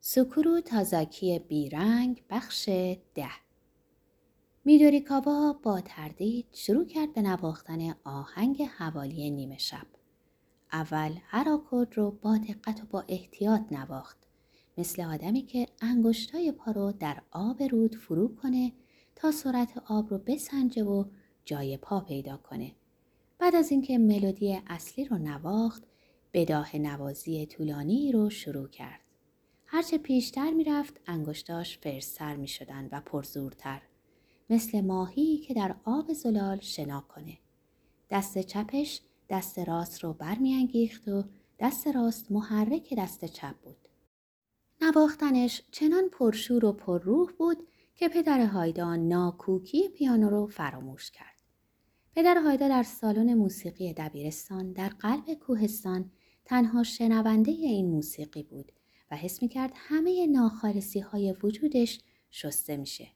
سکورو تازاکی بیرنگ بخش ده میدوریکاوا با تردید شروع کرد به نواختن آهنگ حوالی نیمه شب. اول هر آکورد رو با دقت و با احتیاط نواخت. مثل آدمی که انگشتای پا رو در آب رود فرو کنه تا سرعت آب رو بسنجه و جای پا پیدا کنه. بعد از اینکه ملودی اصلی رو نواخت، بداه نوازی طولانی رو شروع کرد. هرچه پیشتر می‌رفت انگشتاش فرستر می شدن و پرزورتر. مثل ماهی که در آب زلال شنا کنه. دست چپش دست راست رو برمیانگیخت و دست راست محرک دست چپ بود. نواختنش چنان پرشور و پرروح بود که پدر هایدا ناکوکی پیانو رو فراموش کرد. پدر هایدا در سالن موسیقی دبیرستان در قلب کوهستان تنها شنونده این موسیقی بود و حس می کرد همه ناخالصی های وجودش شسته میشه.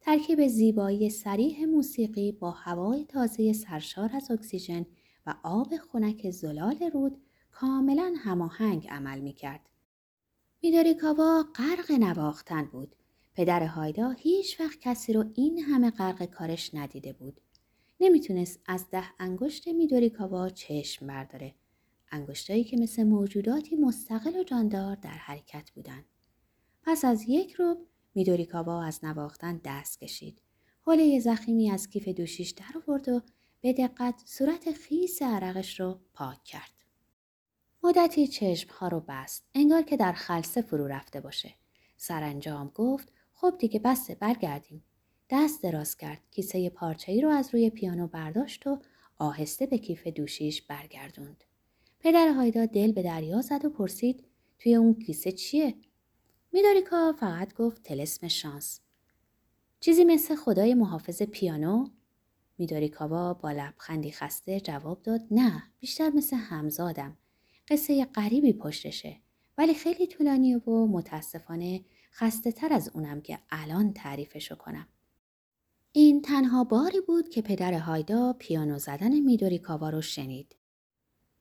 ترکیب زیبایی سریح موسیقی با هوای تازه سرشار از اکسیژن و آب خنک زلال رود کاملا هماهنگ عمل می کرد. میداریکاوا غرق نواختن بود. پدر هایدا هیچ وقت کسی رو این همه غرق کارش ندیده بود. نمی‌تونست از ده انگشت میدوریکاوا چشم برداره انگشتایی که مثل موجوداتی مستقل و جاندار در حرکت بودند. پس از یک روب میدوریکاوا از نواختن دست کشید. حوله زخیمی از کیف دوشیش در آورد و به دقت صورت خیس عرقش رو پاک کرد. مدتی چشمها رو بست. انگار که در خلصه فرو رفته باشه. سرانجام گفت خب دیگه بسته برگردیم. دست دراز کرد. کیسه پارچه‌ای رو از روی پیانو برداشت و آهسته به کیف دوشیش برگردوند. پدر هایدا دل به دریا زد و پرسید توی اون کیسه چیه؟ میداریکا فقط گفت تلسم شانس. چیزی مثل خدای محافظ پیانو؟ میداریکاوا با لبخندی خسته جواب داد نه بیشتر مثل همزادم. قصه غریبی پشتشه ولی خیلی طولانی و متاسفانه خسته تر از اونم که الان تعریفشو کنم. این تنها باری بود که پدر هایدا پیانو زدن میدوریکاوا رو شنید.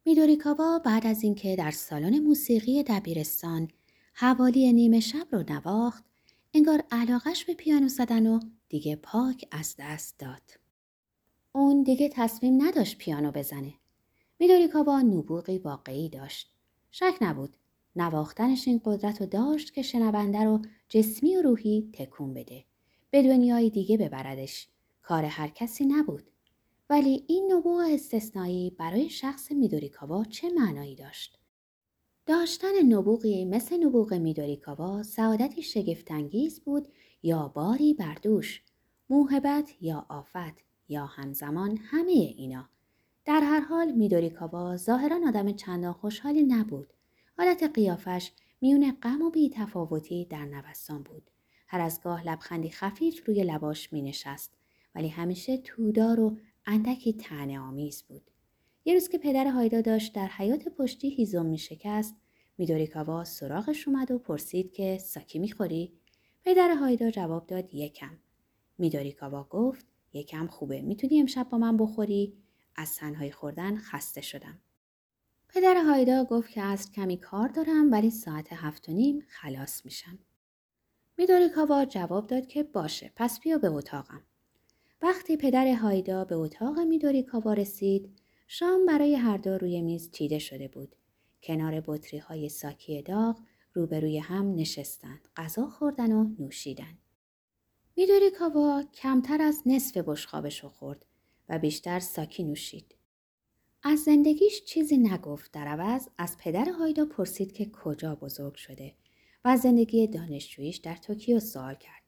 میدوریکاوا بعد از اینکه در سالن موسیقی دبیرستان حوالی نیمه شب رو نواخت انگار علاقش به پیانو زدن و دیگه پاک از دست داد. اون دیگه تصمیم نداشت پیانو بزنه. میدوریکاوا نبوغی واقعی داشت. شک نبود. نواختنش این قدرت رو داشت که شنونده رو جسمی و روحی تکون بده. به دنیای دیگه ببردش. کار هر کسی نبود. ولی این نبوغ استثنایی برای شخص میدوریکاوا چه معنایی داشت؟ داشتن نبوغی مثل نبوغ میدوریکاوا سعادتی شگفتانگیز بود یا باری بردوش، موهبت یا آفت یا همزمان همه اینا. در هر حال میدوریکاوا ظاهرا آدم چندان خوشحالی نبود. حالت قیافش میون غم و بیتفاوتی در نوستان بود. هر از گاه لبخندی خفیف روی لباش می نشست ولی همیشه تودار و اندکی تنه آمیز بود. یه روز که پدر هایدا داشت در حیات پشتی هیزم می شکست میدوریکاوا سراغش اومد و پرسید که ساکی می‌خوری؟ پدر هایدا جواب داد یکم. میدوریکاوا گفت یکم خوبه می‌تونی امشب با من بخوری؟ از تنهایی خوردن خسته شدم. پدر هایدا گفت که از کمی کار دارم ولی ساعت هفت و نیم خلاص میشم. میدوریکاوا جواب داد که باشه پس بیا به اتاقم. وقتی پدر هایدا به اتاق میدوریکاوا رسید شام برای هر دو روی میز چیده شده بود. کنار بطری های ساکی داغ روبروی هم نشستند. غذا خوردن و نوشیدن. میدوریکاوا کمتر از نصف بشخابش خورد و بیشتر ساکی نوشید. از زندگیش چیزی نگفت در عوض از پدر هایدا پرسید که کجا بزرگ شده و زندگی دانشجوییش در توکیو سوال کرد.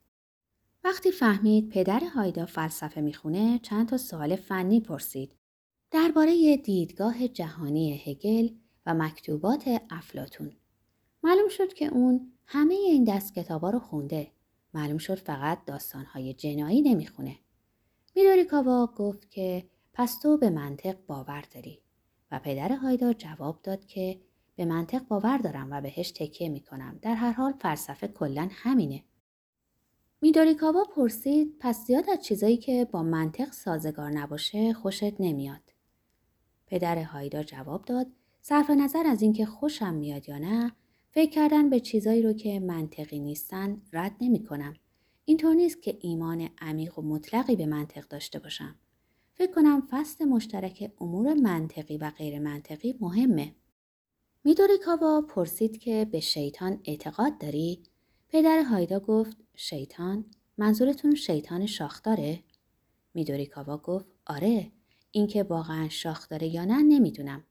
وقتی فهمید پدر هایدا فلسفه می‌خونه چند تا سوال فنی پرسید درباره دیدگاه جهانی هگل و مکتوبات افلاتون. معلوم شد که اون همه این دست کتابا رو خونده. معلوم شد فقط داستانهای جنایی نمی‌خونه. میدوریکاوا گفت که پس تو به منطق باور داری و پدر هایدا جواب داد که به منطق باور دارم و بهش تکیه می‌کنم. در هر حال فلسفه کلا همینه. میدوریکاوا پرسید پس زیاد از چیزایی که با منطق سازگار نباشه خوشت نمیاد. پدر هایدا جواب داد صرف نظر از اینکه خوشم میاد یا نه فکر کردن به چیزایی رو که منطقی نیستن رد نمی کنم. اینطور نیست که ایمان عمیق و مطلقی به منطق داشته باشم. فکر کنم فصل مشترک امور منطقی و غیر منطقی مهمه. میدوری کاوا پرسید که به شیطان اعتقاد داری؟ پدر هایدا گفت شیطان؟ منظورتون شیطان شاخ داره؟ میدوری کاوا گفت آره اینکه واقعا شاخ داره یا نه نمی‌دونم.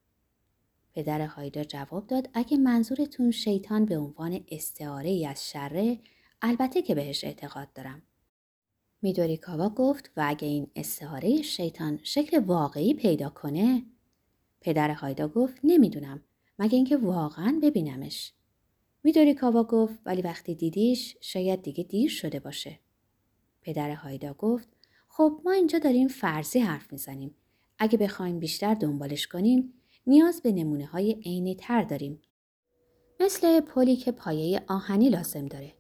پدر هایدا جواب داد اگه منظورتون شیطان به عنوان استعاره ای از شره البته که بهش اعتقاد دارم. میدوری کاوا گفت و اگه این استعاره شیطان شکل واقعی پیدا کنه پدر هایدا گفت نمی‌دونم مگه اینکه واقعا ببینمش. میدوری کاوا گفت ولی وقتی دیدیش شاید دیگه دیر شده باشه. پدر هایدا گفت خب ما اینجا داریم فرضی حرف می‌زنیم. اگه بخوایم بیشتر دنبالش کنیم نیاز به نمونه های عینی تر داریم. مثل پلی که پایه آهنی لازم داره.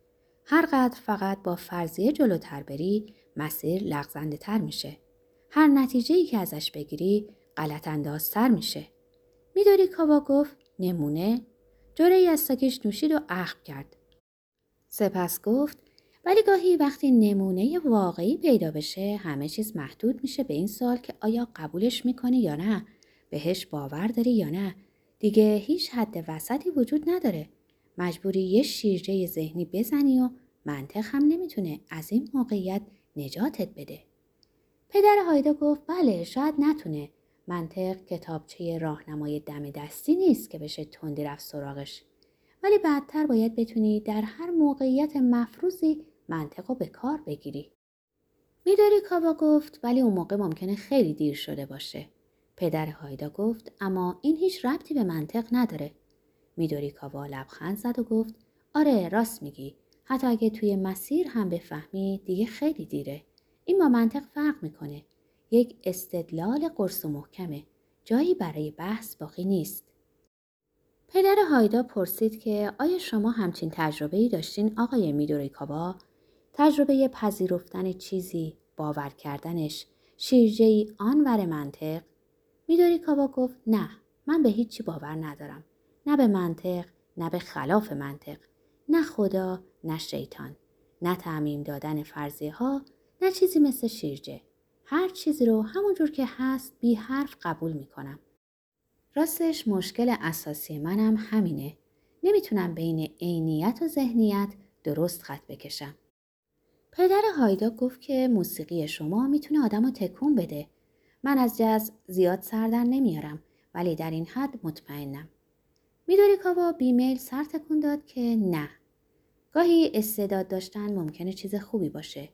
هر قدر فقط با فرضیه جلوتر بری مسیر لغزنده تر میشه. هر نتیجه ای که ازش بگیری غلط اندازتر میشه. میداری کاوا گفت نمونه جوره ای از ساکش نوشید و اخم کرد. سپس گفت ولی گاهی وقتی نمونه واقعی پیدا بشه همه چیز محدود میشه به این سال که آیا قبولش می‌کنی یا نه؟ بهش باور داری یا نه؟ دیگه هیچ حد وسطی وجود نداره. مجبوری یه شیرجه ذهنی بزنی و منطق هم نمی‌تونه از این موقعیت نجاتت بده. پدر هایدا گفت بله شاید نتونه. منطق کتابچه راهنمای دم دستی نیست که بشه تندی رفت سراغش ولی بعدتر باید بتونی در هر موقعیت مفروضی منطق رو به کار بگیری میداری کاوا گفت ولی اون موقع ممکنه خیلی دیر شده باشه پدر هایدا گفت اما این هیچ ربطی به منطق نداره. میدوری کاوا لبخند زد و گفت آره راست میگی. حتی اگه توی مسیر هم بفهمی دیگه خیلی دیره. این با منطق فرق می‌کنه. یک استدلال قرص و محکمه. جایی برای بحث باقی نیست. پدر هایدا پرسید که آیا شما همچین تجربه ای داشتین آقای میدوری کاوا؟ تجربه پذیرفتن چیزی، باور کردنش، شیرجه ای آنور منطق میداری کاوا گفت نه من به هیچی باور ندارم نه به منطق نه به خلاف منطق نه خدا نه شیطان نه تعمیم دادن فرضیه ها نه چیزی مثل شیرجه هر چیزی رو همونجور که هست بی حرف قبول می‌کنم راستش مشکل اساسی منم همینه نمی‌تونم بین عینیت و ذهنیت درست خط بکشم پدر هایدا گفت که موسیقی شما می‌تونه آدم رو تکون بده من از جز زیاد سر در نمیارم ولی در این حد مطمئنم. میدوری کاوا بیمیل سر تکون داد که نه. گاهی استعداد داشتن ممکنه چیز خوبی باشه.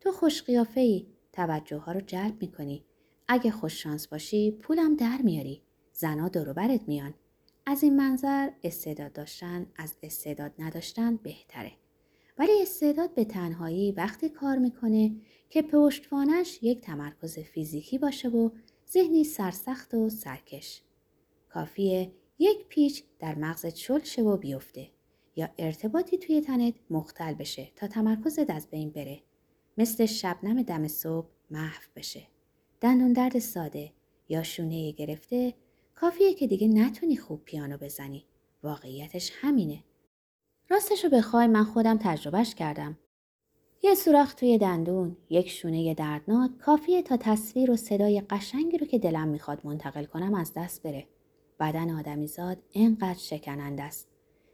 تو خوش قیافه ای توجه ها رو جلب می‌کنی. اگه خوش شانس باشی پولم در میاری. زنا دروبرت میان. از این منظر استعداد داشتن از استعداد نداشتن بهتره. ولی استعداد به تنهایی وقتی کار می‌کنه که پشتوانش یک تمرکز فیزیکی باشه و ذهنی سرسخت و سرکش. کافیه یک پیچ در مغزت شل شه و بیفته یا ارتباطی توی تنت مختل بشه تا تمرکزت از بین بره. مثل شبنم دم صبح محو بشه. دندون درد ساده یا شونه گرفته کافیه که دیگه نتونی خوب پیانو بزنی. واقعیتش همینه. راستشو بخوای من خودم تجربهش کردم. یه سوراخ توی دندون، یک شونه دردناک کافیه تا تصویر و صدای قشنگی رو که دلم می‌خواد منتقل کنم از دست بره. بدن آدمیزاد انقدر شکننده است.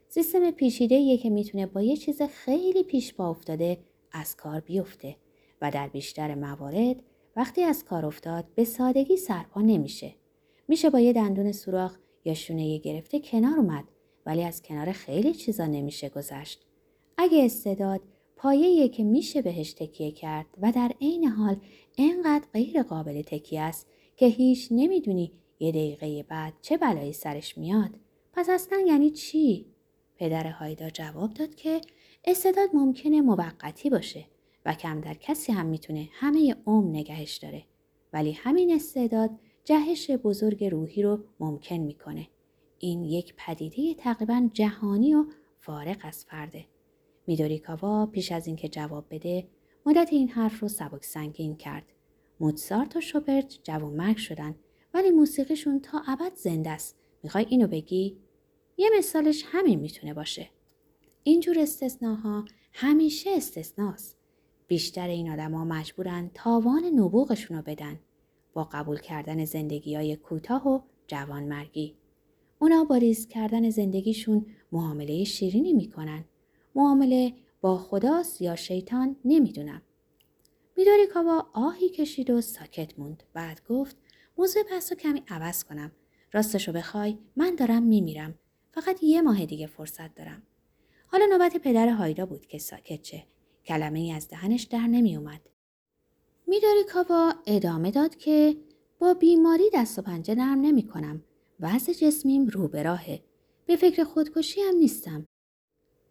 سیستم پیچیده که می‌تونه با یه چیز خیلی پیش با افتاده از کار بیفته و در بیشتر موارد وقتی از کار افتاد به سادگی سرپا نمیشه. میشه با یه دندون سوراخ یا شونه گرفته کنار اومد ولی از کنار خیلی چیزا نمیشه گذشت. اگه استعداد پایه‌ای که میشه بهش تکیه کرد و در عین حال انقدر غیر قابل تکیه است که هیچ نمی‌دونی یه دقیقه بعد چه بلایی سرش میاد. پس اصلا یعنی چی؟ پدر هایدا جواب داد که استعداد ممکنه موقتی باشه و کم در کسی هم می‌تونه همه عمر نگهش داره. ولی همین استعداد جهش بزرگ روحی رو ممکن می‌کنه. این یک پدیده تقریبا جهانی و فارق از فرده. میدوری کاوا پیش از اینکه جواب بده مدت این حرف رو سبک سنگین کرد. موتسارت و شوبرت مرگ شدن ولی موسیقیشون تا ابد زنده است. می‌خوای اینو بگی؟ یه مثالش همین می‌تونه باشه. اینجور استثناها همیشه استثناست. بیشتر این آدما مجبورن تاوان نبوغشون رو بدن با قبول کردن زندگی های کوتاه و جوانمرگی. اونا با ریسک کردن زندگیشون معامله شیرینی می‌کنن. معامله با خداست یا شیطان نمی‌دونم. میداری کاوا آهی کشید و ساکت موند. بعد گفت موضوع بحث کمی عوض کنم. راستشو بخوای من دارم میمیرم. فقط یه ماه دیگه فرصت دارم. حالا نوبت پدر هایدا بود که ساکت چه. کلمه ای از دهنش در نمی اومد. میداری کاوا ادامه داد که با بیماری دست و پنجه نرم نمی کنم. وضع جسمیم رو به راهه. به فکر خودکشی هم نیستم.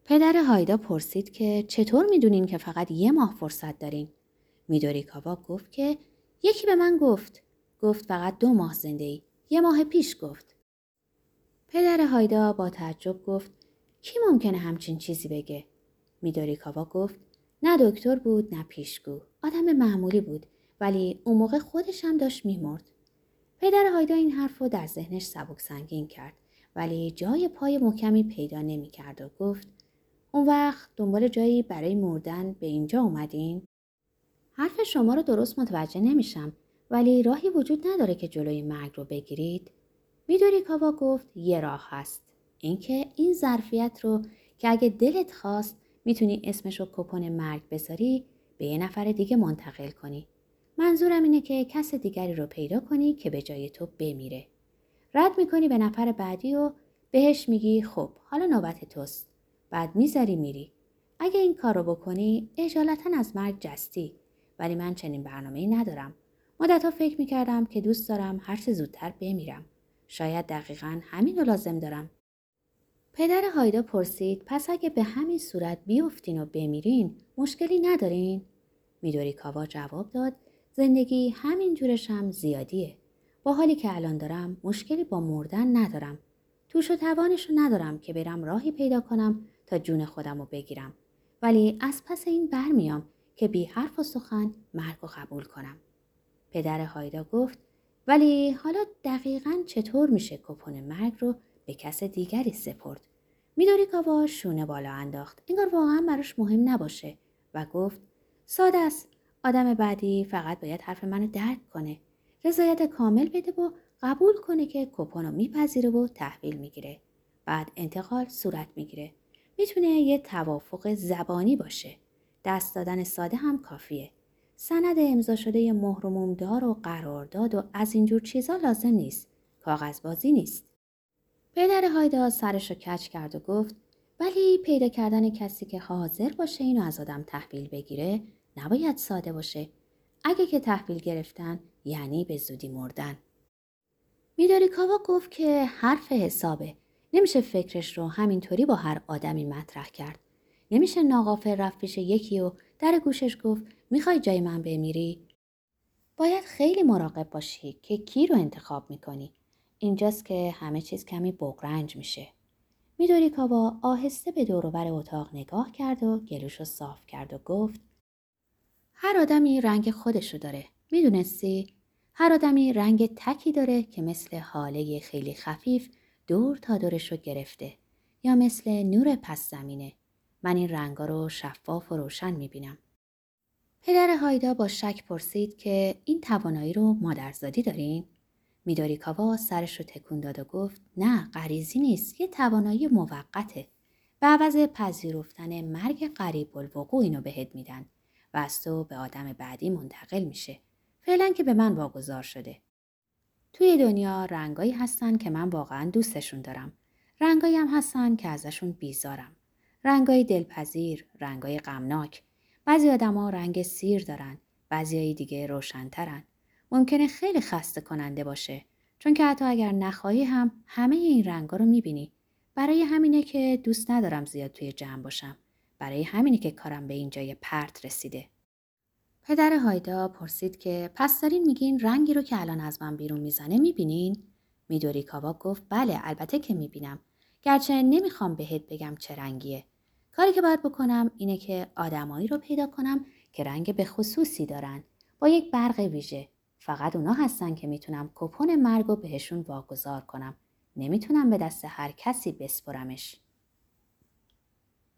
پدر هایدا پرسید که چطور می‌دونین که فقط یه ماه فرصت دارین؟ میدوری کاوا گفت که یکی به من گفت. گفت فقط دو ماه زنده ای. یه ماه پیش گفت. پدر هایدا با تعجب گفت کی ممکنه همچین چیزی بگه؟ میدوری کاوا گفت نه دکتر بود نه پیشگو. آدم معمولی بود ولی اون موقع خودش هم داشت میمرد. پدر هایدا این حرف رو در ذهنش سبک سنگین کرد ولی جای پای محکمی پیدا نمی کرد و گفت اون وقت دنبال جایی برای مردن به اینجا اومدین؟ حرف شما رو درست متوجه نمیشم ولی راهی وجود نداره که جلوی مرگ رو بگیرید؟ میدوری کاوا گفت یه راه هست. اینکه این ظرفیت رو که اگه دلت خواست می‌تونی اسمش رو کپون مرگ بذاری به یه نفر دیگه منتقل کنی. منظورم اینه که کس دیگری رو پیدا کنی که به جای تو بمیره. رد می‌کنی به نفر بعدی و بهش میگی خب حالا نوبت توست. بعد می‌ذاری میری. اگه این کار رو بکنی اجالتا از مرگ جستی ولی من چنین برنامه ای ندارم. مدتها فکر می‌کردم که دوست دارم هر چه زودتر بمیرم. شاید دقیقا همین رو لازم دارم. پدر هایدا پرسید پس اگه به همین صورت بیفتین و بمیرین مشکلی ندارین؟ میدوری کاوا جواب داد زندگی همین جورش هم زیادیه. با حالی که الان دارم مشکلی با مردن ندارم. توش و توانش رو ندارم که برم راهی پیدا کنم تا جون خودم رو بگیرم. ولی از پس این برمیام که بی حرف و سخن مرگ رو قبول کنم. پدر هایدا گفت ولی حالا دقیقا چطور میشه کپون مرگ رو به کس دیگری سپرد. میدوری کاوا شونه بالا انداخت. انگار واقعا براش مهم نباشه و گفت ساده است. آدم بعدی فقط باید حرف منو درک کنه. رضایت کامل بده و قبول کنه که کپون رو میپذیره و تحویل می‌گیره. بعد انتقال صورت می‌گیره. می‌تونه یه توافق زبانی باشه. دست دادن ساده هم کافیه. سند امضا شده مهر و و قرارداد و از اینجور چیزا لازم نیست. کاغذبازی نیست. پدر هایدا سرش رو کچ کرد و گفت ولی پیدا کردن کسی که حاضر باشه اینو از آدم تحویل بگیره نباید ساده باشه. اگه که تحویل گرفتن یعنی به زودی مردن. میداری کاوا گفت که حرف حسابه. نمیشه فکرش رو همینطوری با هر آدمی مطرح کرد. نمیشه ناغافل رفت پیش یکی و در گوشش گفت می‌خوای جای من بمیری؟ باید خیلی مراقب باشی که کی رو انتخاب می‌کنی. اینجاست که همه چیز کمی بغرنج میشه. میدوری کاوا آهسته به دوروبر اتاق نگاه کرد و گلوش رو صاف کرد و گفت هر آدمی رنگ خودشو داره. می‌دونستی؟ هر آدمی رنگ تکی داره که مثل حاله خیلی خفیف دور تا دورش رو گرفته یا مثل نور پس زمینه. من این رنگا رو شفاف و روشن می‌بینم. پدر هایدا با شک پرسید که این توانایی رو مادرزادی دارین؟ میداری کاوا سرش رو تکون داد و گفت نه غریزی نیست یه توانایی موقته. به عوض پذیرفتن مرگ قریب الوقوع اینو بهت میدن و از تو به آدم بعدی منتقل میشه. فعلا که به من واگذار شده. توی دنیا رنگایی هستن که من واقعا دوستشون دارم. رنگایی هم هستن که ازشون بیزارم. رنگای دلپذیر رنگای غمناک. بعضی آدما رنگ سیر دارن بعضی دیگه روشنترن. ممکنه خیلی خسته کننده باشه. چون که حتی اگر نخواهی هم همه این رنگا رو می‌بینی. برای همینه که دوست ندارم زیاد توی جمع باشم. برای همینه که کارم به این جای پرت رسیده. پدر هایدا پرسید که پس دارین میگین رنگی رو که الان از من بیرون می‌زنه می‌بینین؟ میدوری کاوا گفت بله البته که می‌بینم. گرچه نمی‌خوام بهت بگم چه رنگیه. کاری که باید بکنم اینه که آدمایی رو پیدا کنم که رنگ به خصوصی دارن. با یک برق ویژه. فقط اونا هستن که می‌تونم کپون مرگ رو بهشون واگذار کنم نمی‌تونم به دست هر کسی بسپرمش.